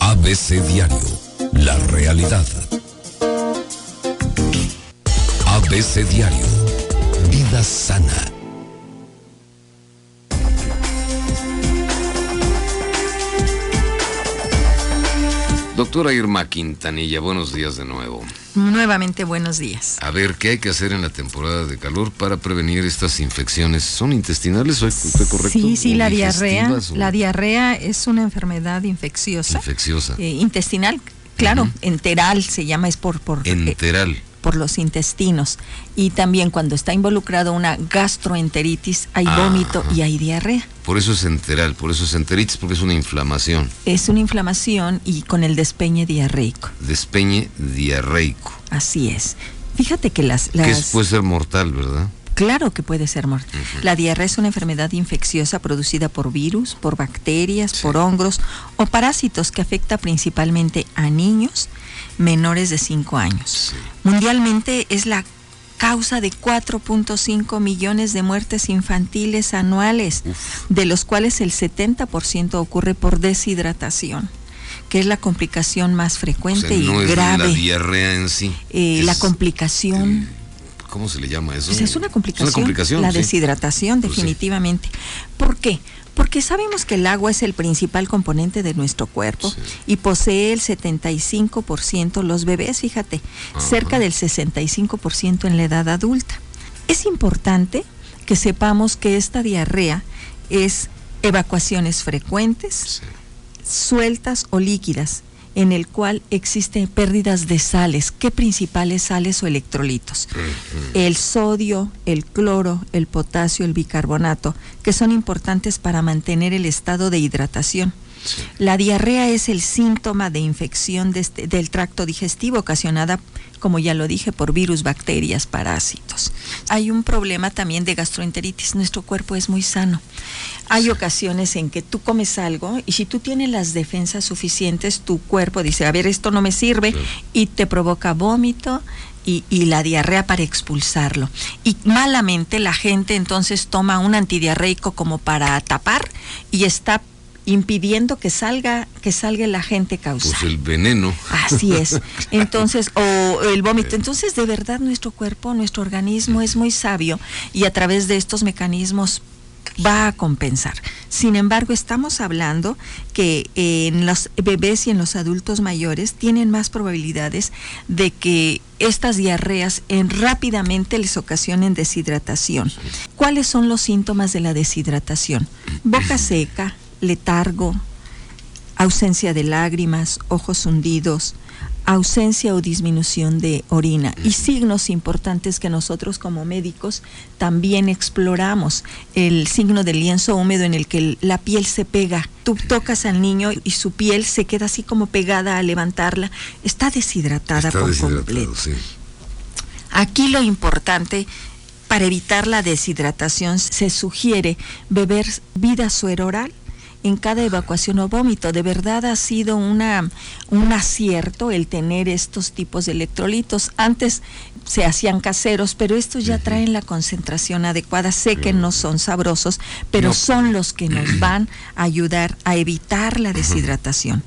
ABC Diario, la realidad. ABC Diario, vida sana. Doctora Irma Quintanilla, buenos días de nuevo. Nuevamente buenos días. A ver, ¿qué hay que hacer en la temporada de calor para prevenir estas infecciones? ¿Son intestinales o estoy correcto? Sí, sí, ¿O la diarrea. o La diarrea es una enfermedad infecciosa. Infecciosa. eh, intestinal, claro, enteral se llama, es por, por, eh, Enteral. Por los intestinos. Y también cuando está involucrado una gastroenteritis, hay Ah, vómito y hay diarrea. Por eso es enteral, por eso es enteritis, porque es una inflamación. Es una inflamación y con el despeñe diarreico. Despeñe diarreico. Así es. Fíjate que las... Que las puede ser mortal, ¿verdad? Claro que puede ser mortal. La diarrea es una enfermedad infecciosa producida por virus, por bacterias, Sí. por hongos o parásitos que afecta principalmente a niños menores de 5 años. Sí. Mundialmente es la causa de 4.5 millones de muertes infantiles anuales, Uf. de los cuales el 70% ocurre por deshidratación, que es la complicación más O frecuente y es grave. la diarrea en sí. Eh, la complicación ¿Cómo se le llama eso? Pues es una complicación. Es una complicación, La sí. deshidratación, Pues sí. definitivamente. ¿Por qué? Porque sabemos que el agua es el principal componente de nuestro cuerpo Sí. y posee el 75% los bebés, fíjate, Ajá. cerca del 65% en la edad adulta. Es importante que sepamos que esta diarrea es evacuaciones frecuentes, Sí. sueltas o líquidas, en el cual existen pérdidas de sales. ¿Qué principales sales o electrolitos? El sodio, el cloro, el potasio, el bicarbonato, que son importantes para mantener el estado de hidratación. Sí. La diarrea es el síntoma de infección de este- del tracto digestivo ocasionada, como ya lo dije, por virus, bacterias, parásitos. Hay un problema también de gastroenteritis. Nuestro cuerpo es muy sano. Hay ocasiones en que tú comes algo y si tú tienes las defensas suficientes, tu cuerpo dice, a ver, esto no me sirve y te provoca vómito. Y, y la diarrea para expulsarlo. Y malamente la gente entonces toma un antidiarreico como para tapar y está impidiendo que salga que salga el agente causal. Pues el veneno. Así es. Entonces, o el vómito. Entonces, de verdad, nuestro cuerpo, nuestro organismo es muy sabio y a través de estos mecanismos va a compensar. Sin embargo, estamos hablando que en los bebés y en los adultos mayores tienen más probabilidades de que estas diarreas en rápidamente les ocasionen deshidratación. ¿Cuáles son los síntomas de la deshidratación? Boca seca, letargo, ausencia de lágrimas, ojos hundidos, ausencia o disminución de orina y signos importantes que nosotros como médicos también exploramos. El signo del lienzo húmedo en el que la piel se pega. Tú tocas al niño y su piel se queda así como pegada al levantarla. Está deshidratada Está por completo. sí. Aquí lo importante para evitar la deshidratación se sugiere beber vida suero oral en cada evacuación o vómito. De verdad ha sido una, un acierto el tener estos tipos de electrolitos. Antes se hacían caseros, pero estos ya traen la concentración adecuada. Sé que no son sabrosos, pero No. son los que nos van a ayudar a evitar la deshidratación.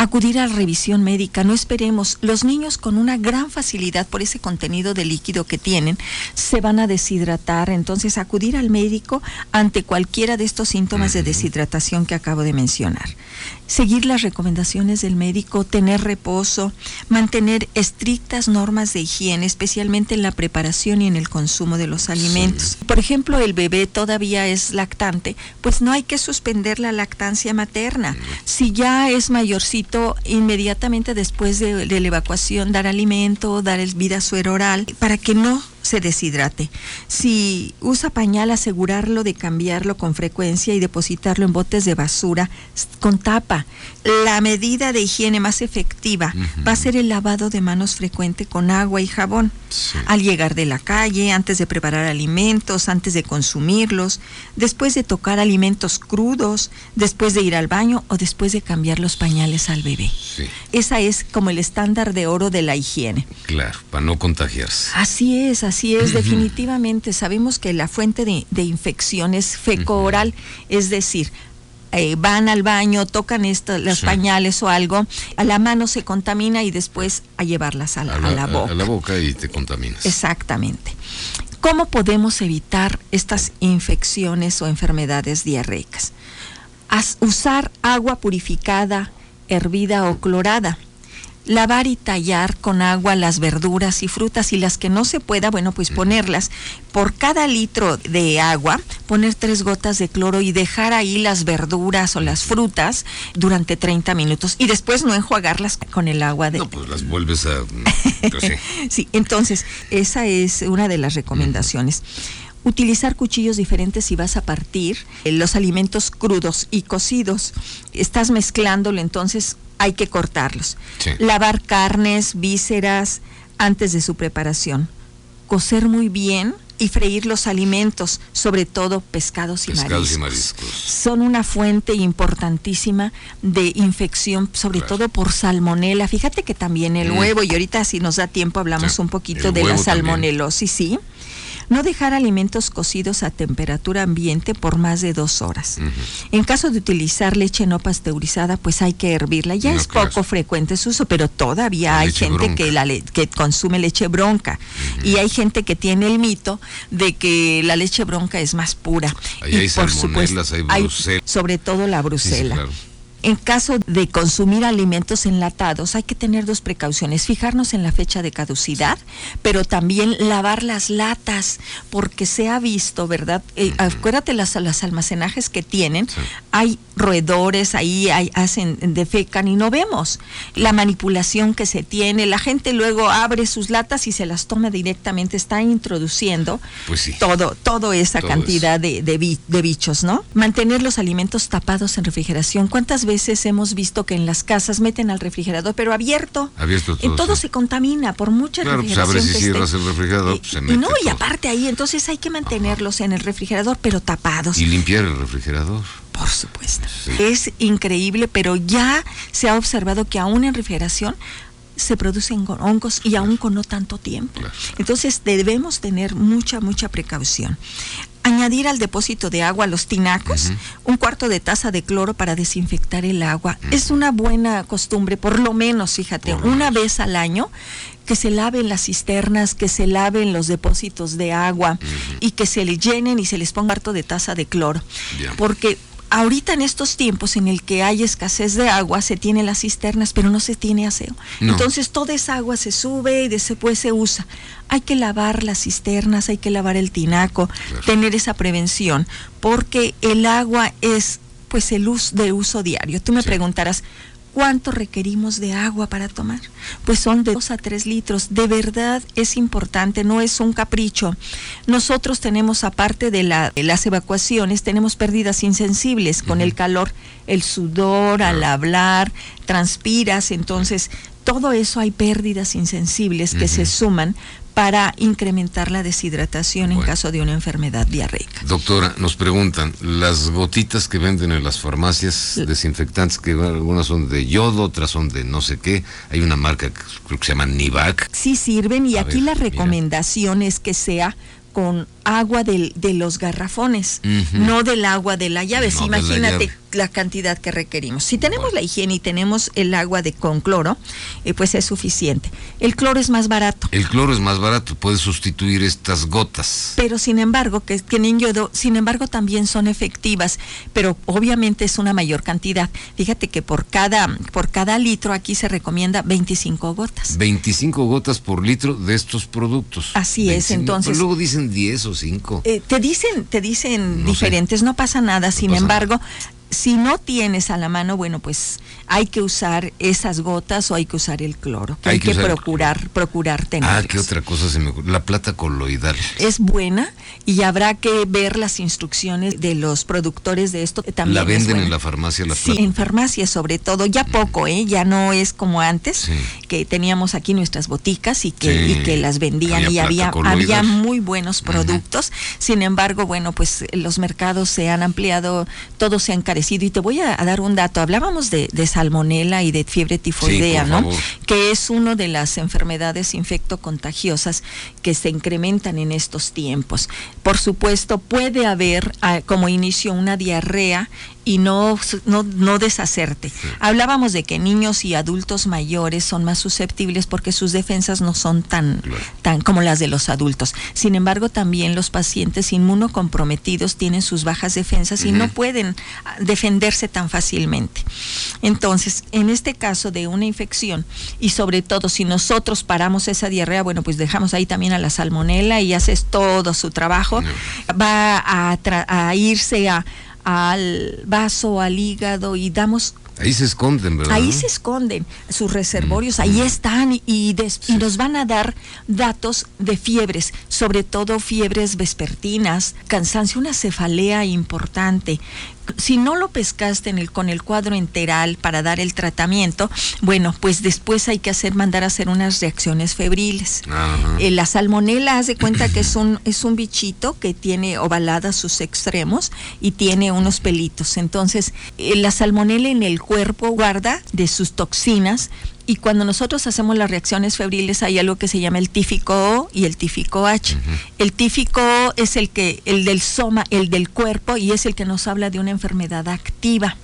Acudir a la revisión médica, no esperemos. Los niños con una gran facilidad por ese contenido de líquido que tienen se van a deshidratar, entonces acudir al médico ante cualquiera de estos síntomas de deshidratación que acabo de mencionar. Seguir las recomendaciones del médico, tener reposo, mantener estrictas normas de higiene, especialmente en la preparación y en el consumo de los alimentos. Por ejemplo, el bebé todavía es lactante, pues no hay que suspender la lactancia materna. Si ya es mayorcito, inmediatamente después de, la evacuación, dar alimento, dar el vida suero oral, para que no se deshidrate. Si usa pañal, asegurarlo de cambiarlo con frecuencia y depositarlo en botes de basura con tapa. La medida de higiene más efectiva va a ser el lavado de manos frecuente con agua y jabón. Sí. Al llegar de la calle, antes de preparar alimentos, antes de consumirlos, después de tocar alimentos crudos, después de ir al baño o después de cambiar los pañales al bebé. Sí, Esa es como el estándar de oro de la higiene. claro, para no contagiarse. Así es, así es, definitivamente. Sabemos que la fuente de, de infección es feco-oral, es decir, eh, van al baño, tocan esto, los Sí. pañales o algo, a la mano se contamina y después a llevarlas a la, a la, a la boca. a la boca y te contaminas. Exactamente. ¿Cómo podemos evitar estas infecciones o enfermedades diarreicas? As- usar agua purificada, hervida o clorada. Lavar y tallar con agua las verduras y frutas y las que no se pueda, bueno, pues ponerlas por cada litro de agua, poner tres gotas de cloro y dejar ahí las verduras o las frutas durante 30 minutos y después no enjuagarlas con el agua de, No, pues las vuelves a... sí. Sí, entonces, esa es una de las recomendaciones. Utilizar cuchillos diferentes si vas a partir eh, los alimentos crudos y cocidos. Estás mezclándolo, entonces hay que cortarlos. Sí. Lavar carnes, vísceras antes de su preparación. Cocer muy bien y freír los alimentos, sobre todo pescados y Pescados y mariscos mariscos. son una fuente importantísima de infección, sobre Claro. todo por salmonela. Fíjate que también el Mm. huevo, y ahorita si nos da tiempo hablamos Sí, un poquito el de la salmonelosis, sí. No dejar alimentos cocidos a temperatura ambiente por más de dos horas. En caso de utilizar leche no pasteurizada, pues hay que hervirla. Ya No es poco frecuente su uso, pero todavía La hay gente bronca. que, la le- que consume leche bronca. Y hay gente que tiene el mito de que la leche bronca es más pura. Ahí Y hay salmonelas, hay brucela. sobre todo la Sí, sí, brusela. claro. En caso de consumir alimentos enlatados, hay que tener dos precauciones. Fijarnos en la fecha de caducidad, pero también lavar las latas, porque se ha visto, ¿verdad? Eh, Acuérdate las, las almacenajes que tienen. Sí. Hay roedores, ahí hay, hacen, defecan y no vemos. La manipulación que se tiene, la gente luego abre sus latas y se las toma directamente, está introduciendo Pues sí. todo, toda esa Todo cantidad de, de de bichos, ¿no? Mantener los alimentos tapados en refrigeración. ¿Cuántas veces hemos visto que en las casas meten al refrigerador, pero abierto? Abierto todo, En todo sí. se contamina por mucha Claro, pues refrigeración. y que cierras el refrigerador, Y- pues, se y mete no, y aparte ahí, entonces hay que mantenerlos en el refrigerador, pero tapados. Y limpiar el refrigerador. Por supuesto. Sí. Es increíble, pero ya se ha observado que aún en refrigeración se producen go- hongos y aún con no tanto tiempo. Claro. Entonces debemos tener mucha, mucha precaución. Añadir al depósito de agua los tinacos un cuarto de taza de cloro para desinfectar el agua. Es una buena costumbre, por lo menos, fíjate, lo una menos. vez al año que se laven las cisternas, que se laven los depósitos de agua y que se le llenen y se les ponga un cuarto de taza de cloro. Porque ahorita en estos tiempos en el que hay escasez de agua, se tiene las cisternas, pero no se tiene aseo. No. Entonces toda esa agua se sube y después se usa. Hay que lavar las cisternas, hay que lavar el tinaco, Claro. tener esa prevención, porque el agua es pues el uso de uso diario. Tú me Sí. preguntarás, ¿Cuánto requerimos de agua para tomar? Pues son de 2 a 3 litros. De verdad es importante, no es un capricho. Nosotros tenemos, aparte de, la- de las evacuaciones, tenemos pérdidas insensibles con el calor, el sudor, al hablar, transpiras, entonces todo eso hay pérdidas insensibles que se suman para incrementar la deshidratación en caso de una enfermedad diarreica. Doctora, nos preguntan, las gotitas que venden en las farmacias desinfectantes, que algunas son de yodo, otras son de no sé qué, hay una marca que creo que se llama Nivac. sí sirven y A aquí ver, la mira. recomendación es que sea con agua del- de los garrafones, no del agua de la llave. No de la Imagínate llave. la, cantidad que requerimos. Si tenemos Bueno. la higiene y tenemos el agua de con cloro, eh, pues es suficiente. El cloro es más barato. El cloro es más barato, puede sustituir estas gotas. Pero sin embargo, que tienen yodo, sin embargo también son efectivas, pero obviamente es una mayor cantidad. Fíjate que por cada, por cada litro aquí se recomienda 25 gotas. 25 gotas por litro de estos productos. Así es, 25, entonces- pero luego dicen 10 o 5. Eh, te dicen, te dicen No sé. diferentes, no pasa nada. Sin pasa embargo, si no tienes a la mano, bueno, pues hay que usar esas gotas o hay que usar el cloro. que Hay hay, que procurar, procurar tener. ah, ¿qué otra cosa se me ocurre? La plata coloidal. Es buena y habrá que ver las instrucciones de los productores de esto. También la venden en la farmacia la Sí, plata. en farmacia sobre todo, ya poco, ¿eh? Ya no es como antes, Sí. que teníamos aquí nuestras boticas y que, Sí. y que las vendían Había y había, había muy buenos productos. Sin embargo, bueno, pues los mercados se han ampliado, todo se ha Y te voy a, a dar un dato. Hablábamos de, de salmonela y de fiebre tifoidea, ¿no? favor. que es una de las enfermedades infectocontagiosas que se incrementan en estos tiempos. Por supuesto, puede haber ah, como inicio una diarrea y no, no, deshacerte. Hablábamos de que niños y adultos mayores son más susceptibles porque sus defensas no son tan, tan como las de los adultos. Sin embargo, también los pacientes inmunocomprometidos tienen sus bajas defensas y no pueden ah, defenderse tan fácilmente. Entonces, en este caso de una infección y sobre todo si nosotros paramos esa diarrea, bueno, pues dejamos ahí también a la salmonela y haces todo su trabajo, va a, a irse a al vaso, al hígado y damos Ahí se esconden, ¿verdad? Ahí se esconden sus reservorios, ahí están y, y, nos van a dar datos de fiebres, sobre todo fiebres vespertinas, cansancio, una cefalea importante, si no lo pescaste en el, con el cuadro enteral para dar el tratamiento, bueno, pues después hay que hacer, mandar a hacer unas reacciones febriles. Eh, la salmonela, haz de cuenta que es un, es un bichito que tiene ovaladas sus extremos y tiene unos pelitos. Entonces, eh, la salmonela en el cuerpo guarda de sus toxinas y cuando nosotros hacemos las reacciones febriles hay algo que se llama el tífico O y el tífico H. El tífico O es el que el del soma, el del cuerpo y es el que nos habla de una enfermedad activa.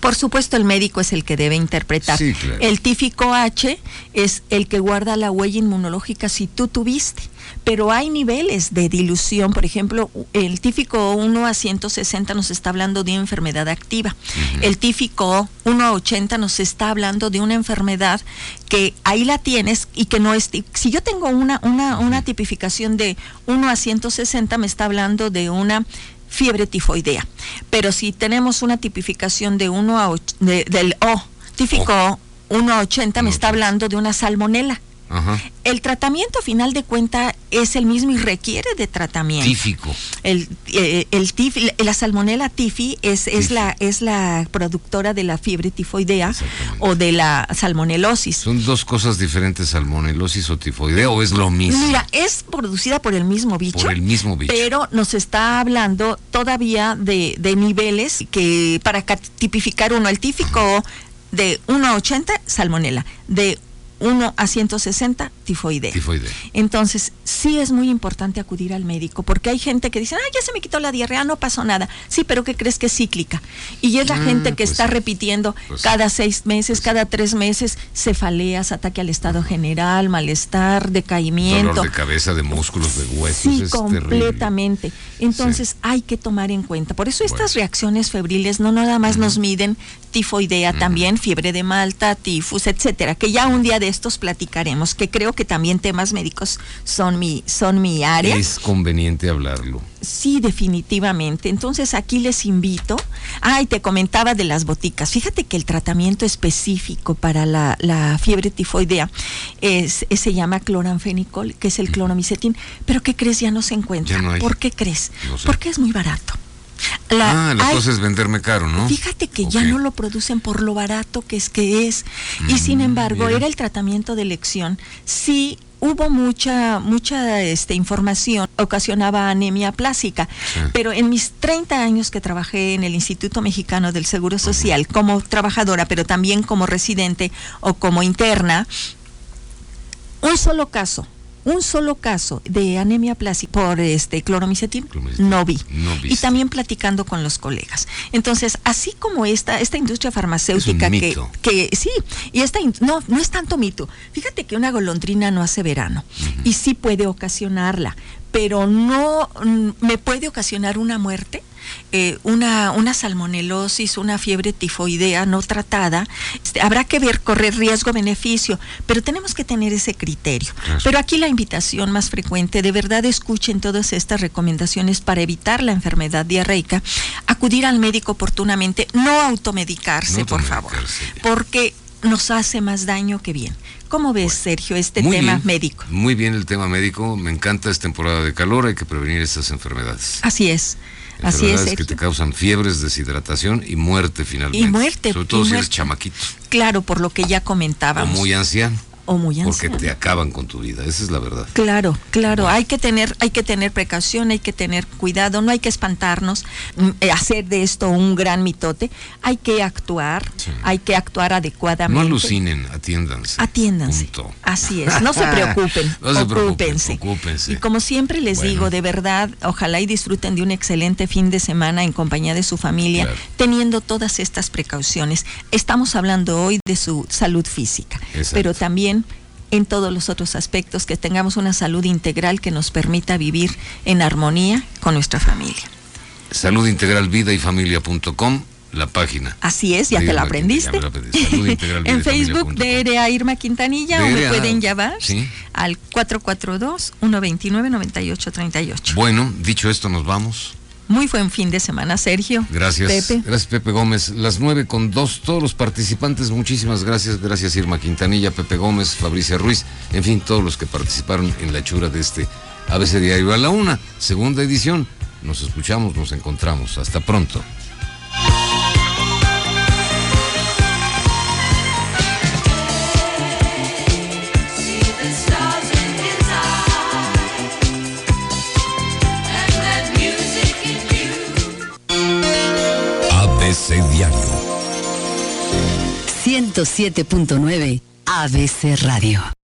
Por supuesto, el médico es el que debe interpretar. El tífico H es el que guarda la huella inmunológica si tú tuviste pero hay niveles de dilución. Por ejemplo, el tífico 1 a 160 nos está hablando de una enfermedad activa. El tífico 1 a 80 nos está hablando de una enfermedad que ahí la tienes y que no es... Si yo tengo una, una, una tipificación de 1 a 160, me está hablando de una fiebre tifoidea. Pero si tenemos una tipificación de 1 a 8, del O, tífico 1 a 80, me está hablando de una salmonela. El tratamiento, a final de cuenta, es el mismo y requiere de tratamiento. Tífico. El, eh, el la salmonela tifi es, es, la, es la productora de la fiebre tifoidea o de la salmonelosis. ¿Son dos cosas diferentes, salmonelosis o tifoidea, o es lo mismo? Mira, es producida por el mismo bicho. Por el mismo bicho. Pero nos está hablando todavía de, de niveles que para tipificar uno, el tífico de 1 a 80, salmonela, de 1 a 160 tifoidea. tifoidea. Entonces, sí es muy importante acudir al médico, porque hay gente que dice, ah, ya se me quitó la diarrea, no pasó nada. Sí, pero ¿qué crees que es cíclica? Y es la mm, gente que pues está repitiendo pues cada seis meses, pues cada tres meses, cefaleas, ataque al estado general, malestar, decaimiento. Dolor de cabeza, de músculos, de huesos. Sí, completamente. Entonces, hay que tomar en cuenta. Por eso estas reacciones febriles no nada más nos miden tifoidea, también fiebre de Malta, tifus, etcétera, que ya un día de estos platicaremos, que creo que también temas médicos son mi, son mi área. Es conveniente hablarlo. Sí, definitivamente. Entonces aquí les invito. Ay, te comentaba de las boticas. Fíjate que el tratamiento específico para la, fiebre tifoidea es, se llama cloranfenicol, que es el cloromicetin. Pero ¿qué crees? Ya no se encuentra. ¿Por qué crees? Porque es muy barato. Ah, la cosa es venderme caro, ¿no? Fíjate que ya no lo producen por lo barato que es que es. y sin mm, embargo, era el tratamiento de elección. Sí hubo mucha mucha este, información, ocasionaba anemia plástica, pero en mis 30 años que trabajé en el Instituto Mexicano del Seguro Social como trabajadora, pero también como residente o como interna, un solo caso un solo caso de anemia plástica por este cloromicetin no vi. y también platicando con los colegas. Entonces, así como esta esta industria farmacéutica que que sí, y esta no no es tanto mito. Fíjate que una golondrina no hace verano y sí puede ocasionarla, pero no mm, me puede ocasionar una muerte eh, una, una salmonelosis, una fiebre tifoidea no tratada, este, habrá que ver, correr riesgo-beneficio, pero tenemos que tener ese criterio. Pero aquí la invitación más frecuente, de verdad escuchen todas estas recomendaciones para evitar la enfermedad diarreica, acudir al médico oportunamente, no automedicarse, por favor, porque nos hace más daño que bien. ¿Cómo ves, Sergio, este tema médico? Muy bien el tema médico, me encanta, es temporada de calor, hay que prevenir estas enfermedades. Así es. Así es. que te causan fiebres, deshidratación y muerte finalmente. Y muerte. Sobre todo si eres chamaquito. Claro, por lo que ya comentábamos. O muy anciano. O muy Porque anciano. te acaban con tu vida, esa es la verdad. Claro, claro, hay que tener, hay que tener precaución, hay que tener cuidado, no hay que espantarnos, mm, eh, hacer de esto un gran mitote, hay que actuar, Sí. hay que actuar No adecuadamente. alucinen, atiéndanse. Atiéndanse. Punto. Así es, no se preocupen, No se ocúpense. ocúpense. Y como siempre les Bueno. digo, de verdad, ojalá y disfruten de un excelente fin de semana en compañía de su familia, Claro. teniendo todas estas precauciones. Estamos hablando hoy de su salud física, Exacto. pero también en todos los otros aspectos, que tengamos una salud integral que nos permita vivir en armonía con nuestra familia. Salud Integral Vida y Familia.com, la página. Así es, ya te la aprendiste. La aprendí. Salud Integral Vida en Facebook Familia.com. DRA Irma Quintanilla o me pueden llamar sí. al 442-129-9838. Bueno, dicho esto, nos vamos. Muy buen fin de semana, Sergio. Gracias. Pepe. Gracias, Pepe Gómez. Las nueve con dos, todos los participantes, muchísimas gracias. Gracias, Irma Quintanilla, Pepe Gómez, Fabricia Ruiz, en fin, todos los que participaron en la hechura de este ABC Diario a la una, segunda edición. Nos escuchamos, nos encontramos. Hasta pronto. Diario. 107.9 ABC Radio.